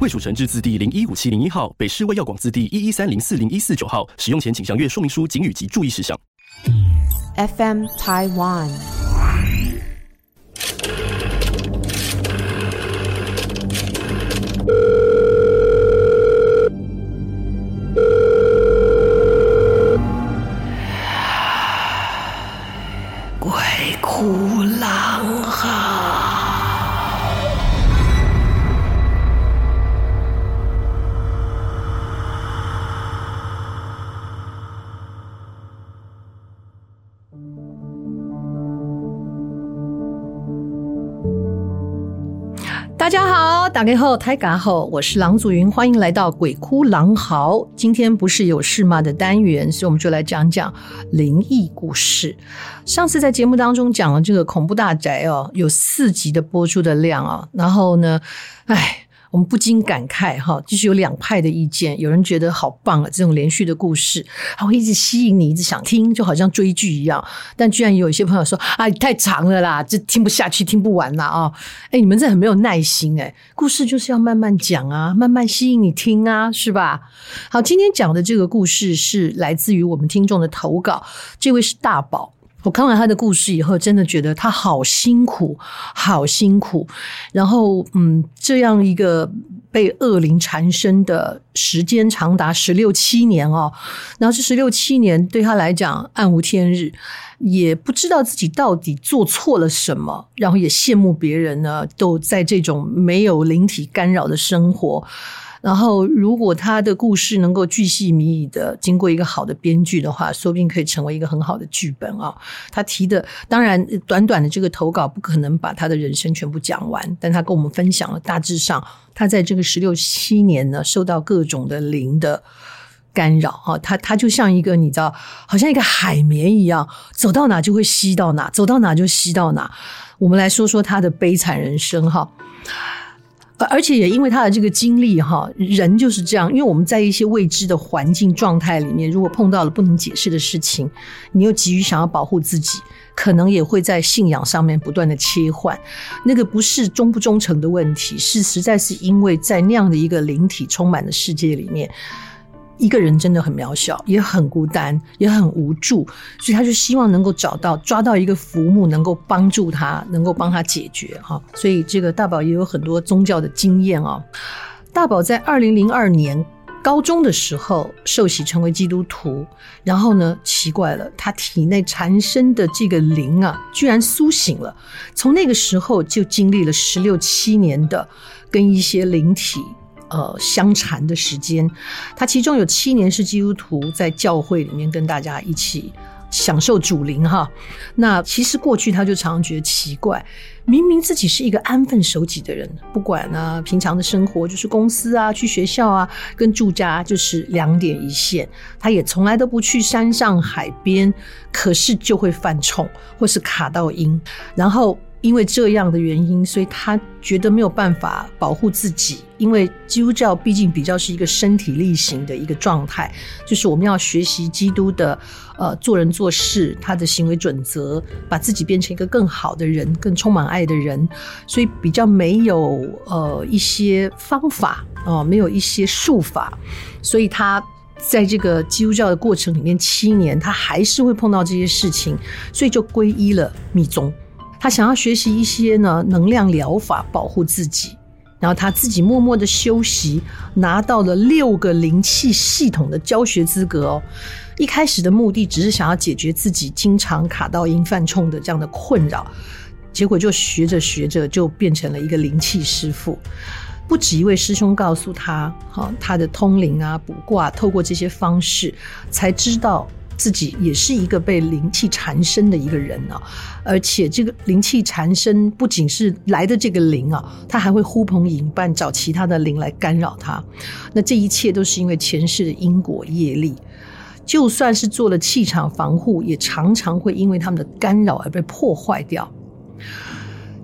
卫署成字字第零一五七零一号，北市卫药广字第一一三零四零一四九号。使用前请详阅说明书、警语及注意事项。FM Taiwan。大家好，大家好，我是郎祖筠，欢迎来到鬼哭狼嚎。今天不是有事吗的单元，所以我们就来讲讲灵异故事。上次在节目当中讲了这个恐怖大宅哦，有四集的播出的量啊，然后呢，哎。我们不禁感慨哈，就是有两派的意见。有人觉得好棒啊，这种连续的故事，它会一直吸引你，一直想听，就好像追剧一样。但居然有一些朋友说：“啊，太长了啦，这听不下去，听不完啦啊！”哎，你们这很没有耐心哎，故事就是要慢慢讲啊，慢慢吸引你听啊，是吧？好，今天讲的这个故事是来自于我们听众的投稿，这位是大宝。我看完他的故事以后，真的觉得他好辛苦，好辛苦。然后，嗯，这样一个被恶灵缠身的时间长达十六七年哦，然后这十六七年对他来讲暗无天日，也不知道自己到底做错了什么，然后也羡慕别人呢，都在这种没有灵体干扰的生活。然后，如果他的故事能够巨细靡遗的经过一个好的编剧的话，说不定可以成为一个很好的剧本啊。他提的当然短短的这个投稿不可能把他的人生全部讲完，但他跟我们分享了大致上他在这个十六七年呢，受到各种的灵的干扰啊。他他就像一个你知道，好像一个海绵一样，走到哪就会吸到哪，走到哪就吸到哪。我们来说说他的悲惨人生哈。而且也因为他的这个经历哈，人就是这样，因为我们在一些未知的环境状态里面，如果碰到了不能解释的事情，你又急于想要保护自己，可能也会在信仰上面不断的切换。那个不是忠不忠诚的问题，是实在是因为在那样的一个灵体充满的世界里面。一个人真的很渺小，也很孤单，也很无助，所以他就希望能够找到、抓到一个浮木，能够帮助他，能够帮他解决哈。所以这个大宝也有很多宗教的经验啊。大宝在二零零二年高中的时候受洗成为基督徒，然后呢，奇怪了，他体内缠身的这个灵啊，居然苏醒了。从那个时候就经历了十六七年的跟一些灵体。呃，相缠的时间，他其中有七年是基督徒，在教会里面跟大家一起享受主灵哈。那其实过去他就常常觉得奇怪，明明自己是一个安分守己的人，不管呢平常的生活就是公司啊、去学校啊，跟住家就是两点一线，他也从来都不去山上海边，可是就会犯冲或是卡到音，然后。因为这样的原因，所以他觉得没有办法保护自己。因为基督教毕竟比较是一个身体力行的一个状态，就是我们要学习基督的呃做人做事，他的行为准则，把自己变成一个更好的人，更充满爱的人。所以比较没有呃一些方法啊、没有一些术法，所以他在这个基督教的过程里面七年，他还是会碰到这些事情，所以就皈依了密宗。他想要学习一些呢能量疗法，保护自己，然后他自己默默的修习，拿到了六个灵气系统的教学资格哦。一开始的目的只是想要解决自己经常卡到阴犯冲的这样的困扰，结果就学着学着就变成了一个灵气师傅。不止一位师兄告诉他，哈，他的通灵啊、卜卦，透过这些方式才知道。自己也是一个被灵气缠身的一个人啊，而且这个灵气缠身不仅是来的这个灵啊，他还会呼朋引伴找其他的灵来干扰他。那这一切都是因为前世的因果业力。就算是做了气场防护，也常常会因为他们的干扰而被破坏掉。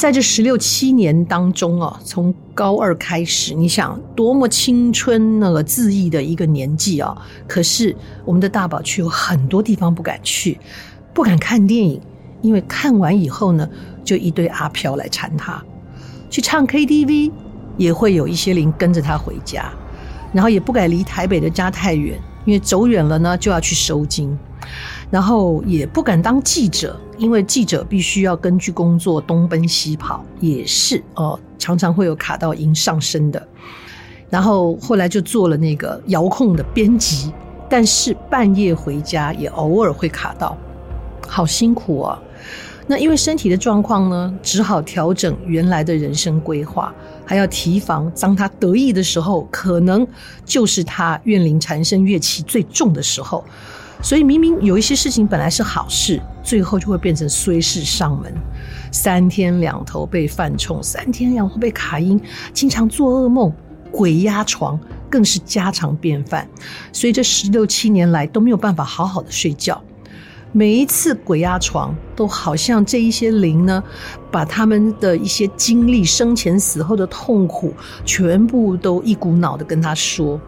在这十六七年当中啊，从高二开始，你想多么青春那个恣意的一个年纪啊！可是我们的大宝却有很多地方不敢去，不敢看电影，因为看完以后呢，就一堆阿飘来缠他；去唱 KTV，也会有一些灵跟着他回家，然后也不敢离台北的家太远，因为走远了呢，就要去收惊。然后也不敢当记者，因为记者必须要根据工作东奔西跑，也是哦，常常会有卡到阴上身的。然后后来就做了那个遥控的编辑，但是半夜回家也偶尔会卡到，好辛苦啊。那因为身体的状况呢，只好调整原来的人生规划，还要提防当他得意的时候，可能就是他怨灵缠身、怨气最重的时候。所以明明有一些事情本来是好事，最后就会变成衰事上门，三天两头被犯冲，三天两头被卡音，经常做噩梦，鬼压床更是家常便饭。所以这十六七年来都没有办法好好的睡觉，每一次鬼压床，都好像这一些灵呢，把他们的一些经历、生前死后的痛苦，全部都一股脑的跟他说。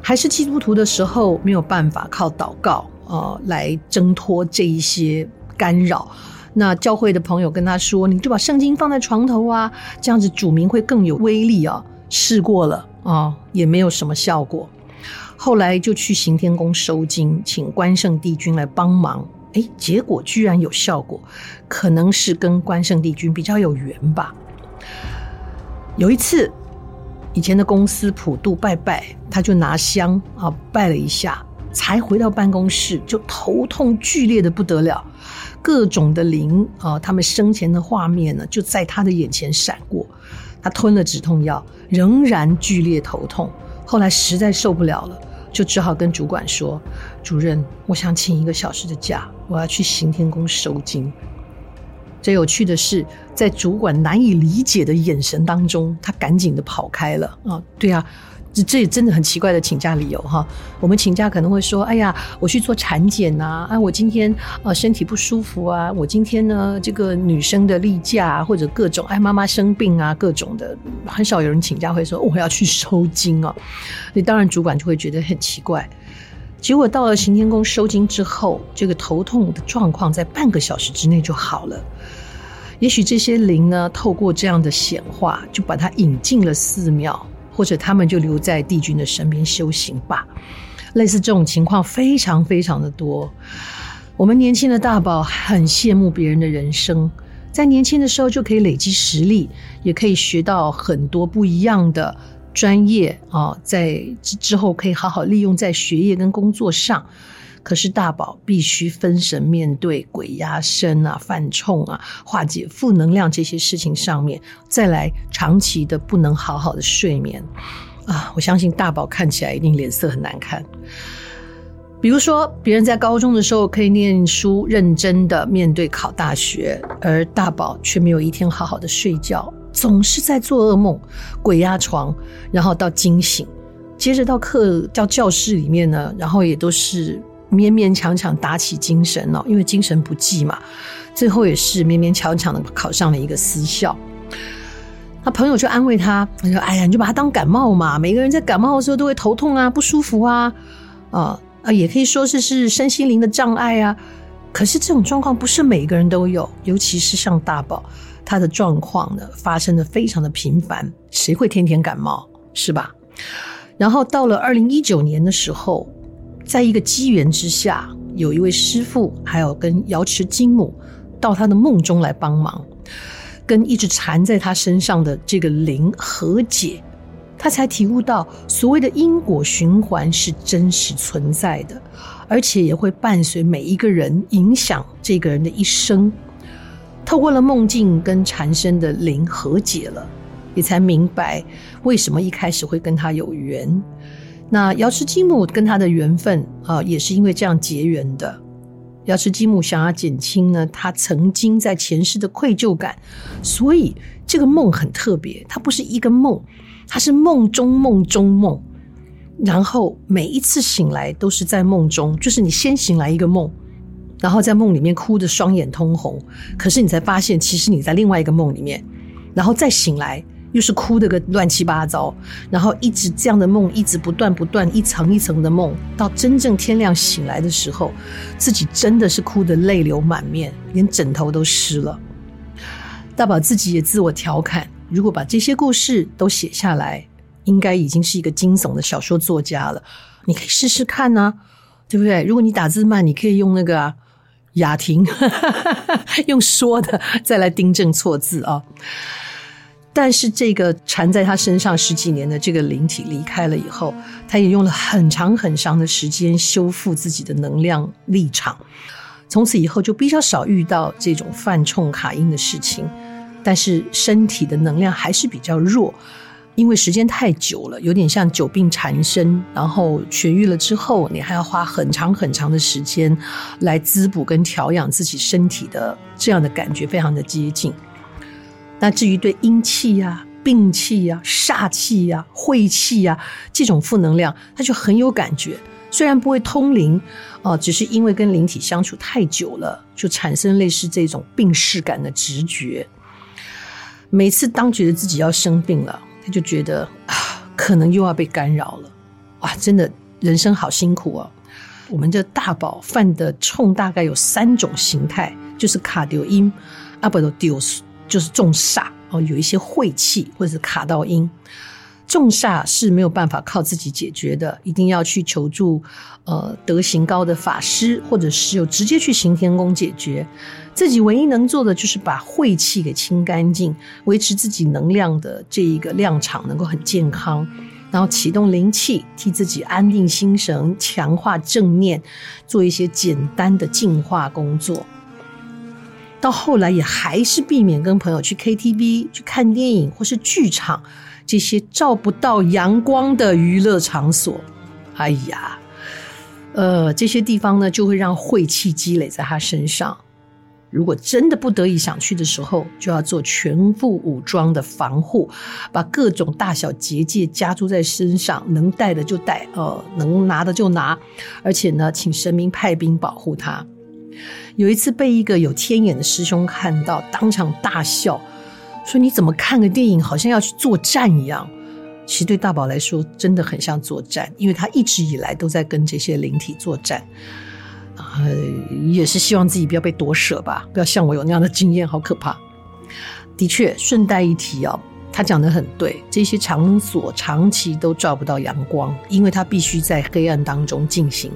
还是基督徒的时候，没有办法靠祷告呃来挣脱这一些干扰。那教会的朋友跟他说：“你就把圣经放在床头啊，这样子主名会更有威力啊。”试过了啊、也没有什么效果。后来就去行天宫收惊，请关圣帝君来帮忙。哎，结果居然有效果，可能是跟关圣帝君比较有缘吧。有一次。以前的公司普渡拜拜，他就拿香啊拜了一下，才回到办公室就头痛剧烈的不得了，各种的灵啊，他们生前的画面呢就在他的眼前闪过，他吞了止痛药，仍然剧烈头痛，后来实在受不了了，就只好跟主管说：“主任，我想请一个小时的假，我要去行天宫收惊。”最有趣的是，在主管难以理解的眼神当中，他赶紧的跑开了啊、对啊，这这也真的很奇怪的请假理由哈。我们请假可能会说：“哎呀，我去做产检呐，啊，我今天啊身体不舒服啊，我今天呢这个女生的例假或者各种哎妈妈生病啊各种的，很少有人请假会说我要去收惊哦。那当然主管就会觉得很奇怪。结果到了行天宫收惊之后，这个头痛的状况在半个小时之内就好了。也许这些灵呢，透过这样的显化，就把他引进了寺庙，或者他们就留在帝君的身边修行吧。类似这种情况非常非常的多。我们年轻的大宝很羡慕别人的人生，在年轻的时候就可以累积实力，也可以学到很多不一样的。专业啊，在之后可以好好利用在学业跟工作上。可是大宝必须分神面对鬼压身啊、犯冲啊、化解负能量这些事情上面，再来长期的不能好好的睡眠啊！我相信大宝看起来一定脸色很难看。比如说，别人在高中的时候可以念书认真的面对考大学，而大宝却没有一天好好的睡觉。总是在做噩梦，鬼压床，然后到惊醒，接着到课到教室里面呢，然后也都是勉勉强强打起精神哦，因为精神不济嘛，最后也是勉勉强强的考上了一个私校。他朋友就安慰他，他说：“哎呀，你就把他当感冒嘛，每个人在感冒的时候都会头痛啊，不舒服啊，啊啊，也可以说是是身心灵的障碍啊。可是这种状况不是每个人都有，尤其是像大宝。”他的状况呢，发生的非常的频繁，谁会天天感冒是吧？然后到了二零一九年的时候，在一个机缘之下，有一位师父还有跟瑶池金母到他的梦中来帮忙，跟一直缠在他身上的这个灵和解，他才体悟到所谓的因果循环是真实存在的，而且也会伴随每一个人，影响这个人的一生。透过了梦境跟缠身的灵和解了，也才明白为什么一开始会跟他有缘。那瑶池金母跟他的缘分啊，也是因为这样结缘的。瑶池金母想要减轻呢，他曾经在前世的愧疚感，所以这个梦很特别，它不是一个梦，它是梦中梦中梦。然后每一次醒来都是在梦中，就是你先醒来一个梦，然后在梦里面哭得双眼通红，可是你才发现其实你在另外一个梦里面，然后再醒来又是哭得个乱七八糟，然后一直这样的梦一直不断不断一层一层的梦，到真正天亮醒来的时候，自己真的是哭得泪流满面，连枕头都湿了。大宝自己也自我调侃，如果把这些故事都写下来。应该已经是一个惊悚的小说作家了，你可以试试看呢、啊，对不对？如果你打字慢，你可以用那个、雅婷，用说的再来订正错字啊。但是这个缠在他身上十几年的这个灵体离开了以后，他也用了很长很长的时间修复自己的能量立场，从此以后就比较少遇到这种犯冲卡因的事情，但是身体的能量还是比较弱。因为时间太久了，有点像久病缠身，然后痊愈了之后，你还要花很长很长的时间来滋补跟调养自己身体的，这样的感觉非常的接近。那至于对阴气呀、病气呀、煞气呀、晦气呀这种负能量，他就很有感觉。虽然不会通灵，哦，只是因为跟灵体相处太久了，就产生类似这种病逝感的直觉。每次当觉得自己要生病了，他就觉得啊，可能又要被干扰了，哇！真的人生好辛苦哦。我们这大宝犯的冲大概有三种形态，就是卡丢阴，阿不都丢，就是重煞哦，有一些晦气或者是卡到阴。重煞是没有办法靠自己解决的，一定要去求助呃德行高的法师，或者是有直接去行天宫解决。自己唯一能做的就是把晦气给清干净，维持自己能量的这一个量场能够很健康，然后启动灵气，替自己安定心神，强化正念，做一些简单的净化工作。到后来也还是避免跟朋友去 KTV、去看电影或是剧场。这些照不到阳光的娱乐场所，哎呀，呃，这些地方呢，就会让晦气积累在他身上。如果真的不得已想去的时候，就要做全副武装的防护，把各种大小结界加诸在身上，能带的就带，呃，能拿的就拿，而且呢，请神明派兵保护他。有一次被一个有天眼的师兄看到，当场大笑。说你怎么看个电影，好像要去作战一样？其实对大宝来说，真的很像作战，因为他一直以来都在跟这些灵体作战，呃，也是希望自己不要被夺舍吧，不要像我有那样的经验，好可怕。的确，顺带一提哦，他讲得很对，这些场所长期都照不到阳光，因为他必须在黑暗当中进行。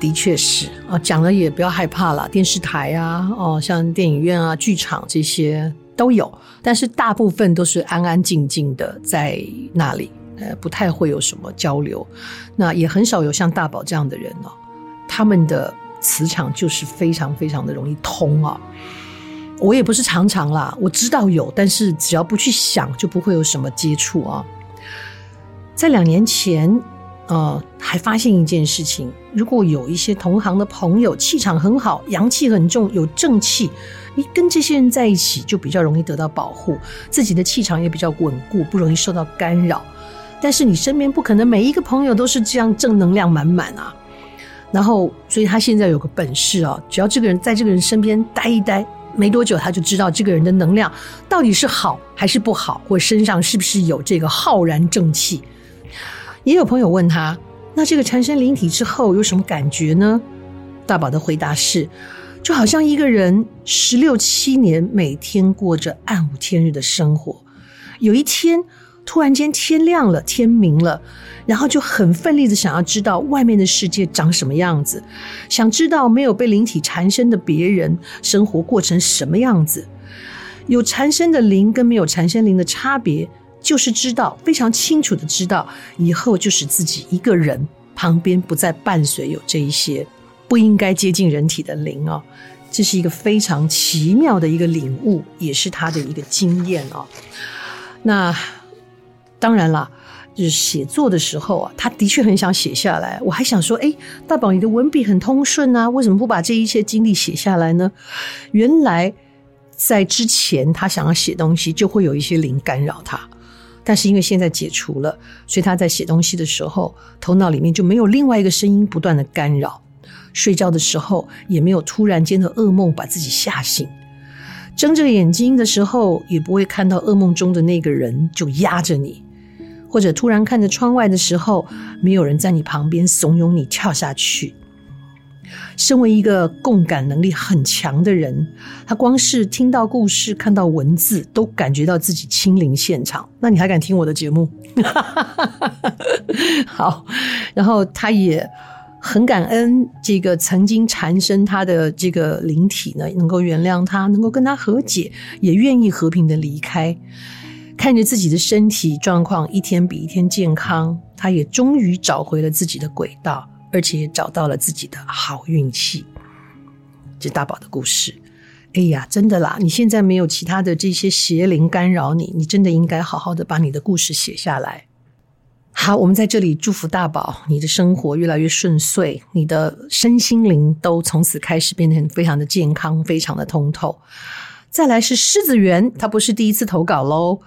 的确是啊，讲了也不要害怕了，电视台啊，哦，像电影院啊、剧场这些。都有，但是大部分都是安安静静的在那里，呃，不太会有什么交流。那也很少有像大宝这样的人哦，他们的磁场就是非常非常的容易通啊。我也不是常常啦，我知道有，但是只要不去想，就不会有什么接触啊。在两年前，呃，还发现一件事情：如果有一些同行的朋友气场很好，阳气很重，有正气。你跟这些人在一起，就比较容易得到保护，自己的气场也比较稳固，不容易受到干扰。但是你身边不可能每一个朋友都是这样正能量满满啊。然后，所以他现在有个本事啊，只要这个人在这个人身边待一待，没多久他就知道这个人的能量到底是好还是不好，或身上是不是有这个浩然正气。也有朋友问他，那这个产生灵体之后有什么感觉呢？大宝的回答是。就好像一个人十六七年每天过着暗无天日的生活，有一天突然间天亮了，天明了，然后就很奋力的想要知道外面的世界长什么样子，想知道没有被灵体缠身的别人生活过成什么样子。有缠身的灵跟没有缠身灵的差别，就是知道非常清楚的知道，以后就是自己一个人，旁边不再伴随有这一些。不应该接近人体的灵哦，这是一个非常奇妙的一个领悟，也是他的一个经验哦。那当然了，就是写作的时候啊，他的确很想写下来。我还想说，哎，大宝，你的文笔很通顺啊，为什么不把这一切经历写下来呢？原来在之前，他想要写东西，就会有一些灵干扰他。但是因为现在解除了，所以他在写东西的时候，头脑里面就没有另外一个声音不断的干扰。睡觉的时候也没有突然间的噩梦把自己吓醒，睁着眼睛的时候也不会看到噩梦中的那个人就压着你，或者突然看着窗外的时候，没有人在你旁边怂恿你跳下去。身为一个共感能力很强的人，他光是听到故事、看到文字，都感觉到自己亲临现场。那你还敢听我的节目？好，然后他也很感恩这个曾经缠身他的这个灵体呢，能够原谅他，能够跟他和解，也愿意和平的离开。看着自己的身体状况一天比一天健康，他也终于找回了自己的轨道。而且找到了自己的好运气，这大宝的故事。哎呀，真的啦！你现在没有其他的这些邪灵干扰你，你真的应该好好的把你的故事写下来。好，我们在这里祝福大宝，你的生活越来越顺遂，你的身心灵都从此开始变得非常的健康，非常的通透。再来是狮子园，他不是第一次投稿喽。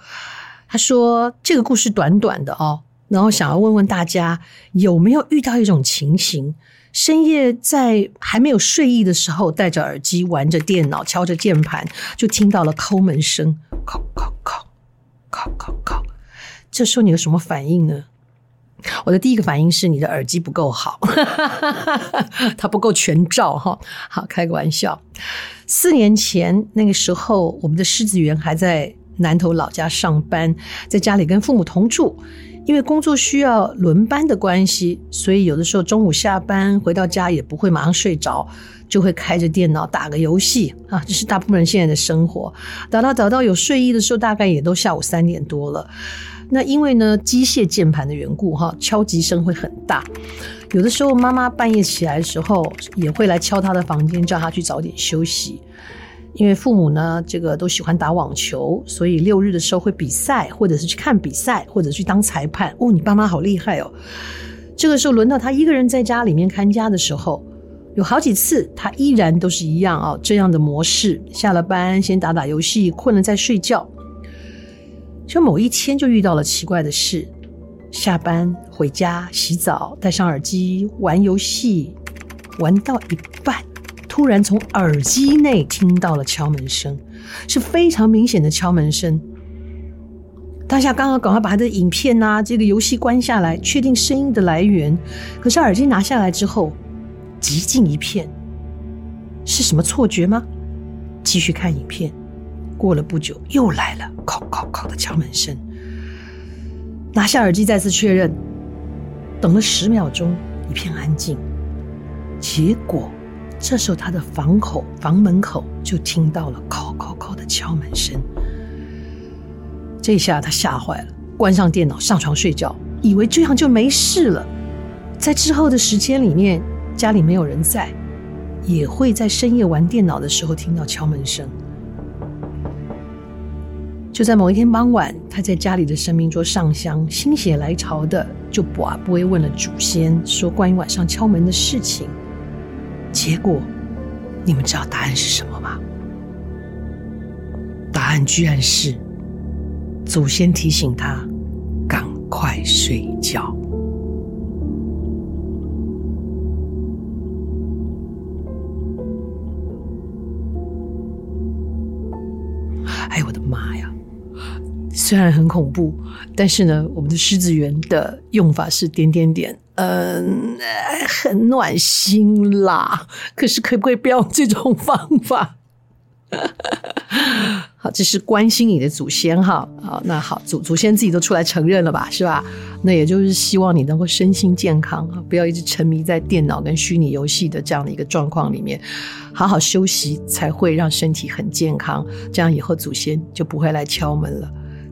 他说这个故事短短的哦。然后想要问问大家，有没有遇到一种情形，深夜在还没有睡意的时候，戴着耳机玩着电脑，敲着键盘，就听到了叩门声，叩叩叩，叩叩叩。这时候你有什么反应呢？我的第一个反应是你的耳机不够好，它不够全罩哈。好，开个玩笑。四年前那个时候，我们的狮子园还在南投老家上班，在家里跟父母同住。因为工作需要轮班的关系，所以有的时候中午下班回到家也不会马上睡着，就会开着电脑打个游戏啊，这是大部分人现在的生活。打到打到有睡意的时候，大概也都下午三点多了。那因为呢，机械键盘的缘故，哈，敲击声会很大。有的时候妈妈半夜起来的时候，也会来敲他的房间，叫他去早点休息。因为父母呢，这个都喜欢打网球，所以六日的时候会比赛，或者是去看比赛，或者去当裁判。哦，你爸妈好厉害哦！这个时候轮到他一个人在家里面看家的时候，有好几次他依然都是一样哦，这样的模式。下了班先打打游戏，困了再睡觉。就某一天就遇到了奇怪的事，下班回家洗澡，戴上耳机玩游戏，玩到一半。突然从耳机内听到了敲门声，是非常明显的敲门声。当下刚刚赶快把他的影片啊，这个游戏关下来，确定声音的来源。可是耳机拿下来之后，寂静一片，是什么错觉吗？继续看影片，过了不久又来了，敲敲敲的敲门声。拿下耳机再次确认，等了十秒钟，一片安静。结果。这时候，他的房口、房门口就听到了“叩叩叩”的敲门声。这下他吓坏了，关上电脑，上床睡觉，以为这样就没事了。在之后的时间里面，家里没有人在，也会在深夜玩电脑的时候听到敲门声。就在某一天傍晚，他在家里的神明桌上香，心血来潮的就跋杯问了祖先，说关于晚上敲门的事情。结果，你们知道答案是什么吗？答案居然是祖先提醒他赶快睡觉。哎，我的妈呀！虽然很恐怖，但是呢，我们的狮子园的用法是点点点。嗯，很暖心啦。可是可不可以不要这种方法？好，这是关心你的祖先哈。好，那好，祖祖先自己都出来承认了吧，是吧？那也就是希望你能够身心健康啊，不要一直沉迷在电脑跟虚拟游戏的这样的一个状况里面，好好休息才会让身体很健康。这样以后祖先就不会来敲门了。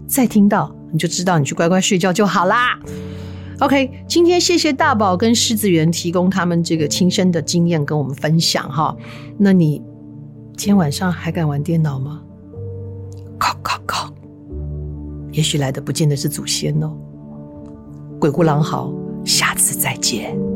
再听到你就知道，你去乖乖睡觉就好啦。OK，今天谢谢大宝跟狮子园提供他们这个亲身的经验跟我们分享哈。那你今天晚上还敢玩电脑吗？靠靠靠！也许来的不见得是祖先哦。鬼哭狼嚎，下次再见。